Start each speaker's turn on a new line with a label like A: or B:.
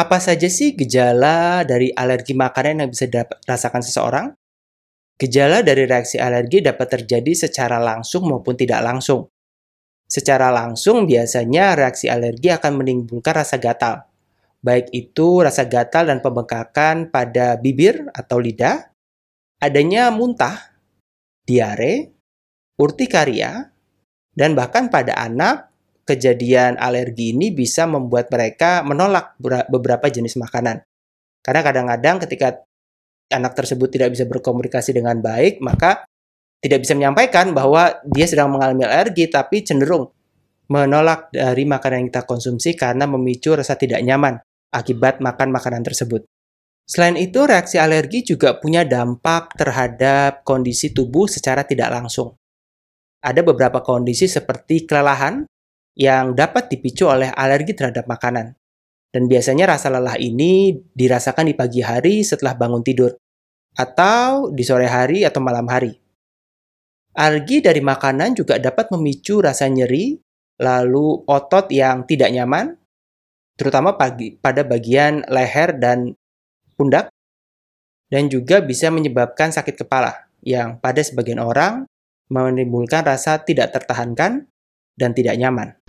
A: Apa saja sih gejala dari alergi makanan yang bisa dirasakan seseorang? Gejala dari reaksi alergi dapat terjadi secara langsung maupun tidak langsung. Secara langsung, biasanya reaksi alergi akan menimbulkan rasa gatal. Baik itu rasa gatal dan pembengkakan pada bibir atau lidah, adanya muntah, diare, urtikaria, dan bahkan pada anak, kejadian alergi ini bisa membuat mereka menolak beberapa jenis makanan. Karena kadang-kadang ketika anak tersebut tidak bisa berkomunikasi dengan baik, maka tidak bisa menyampaikan bahwa dia sedang mengalami alergi, tapi cenderung menolak dari makanan yang kita konsumsi karena memicu rasa tidak nyaman akibat makan makanan tersebut. Selain itu, reaksi alergi juga punya dampak terhadap kondisi tubuh secara tidak langsung. Ada beberapa kondisi seperti kelelahan yang dapat dipicu oleh alergi terhadap makanan. Dan biasanya rasa lelah ini dirasakan di pagi hari setelah bangun tidur, atau di sore hari atau malam hari. Alergi dari makanan juga dapat memicu rasa nyeri, lalu otot yang tidak nyaman, terutama pagi, pada bagian leher dan pundak, dan juga bisa menyebabkan sakit kepala, yang pada sebagian orang menimbulkan rasa tidak tertahankan dan tidak nyaman.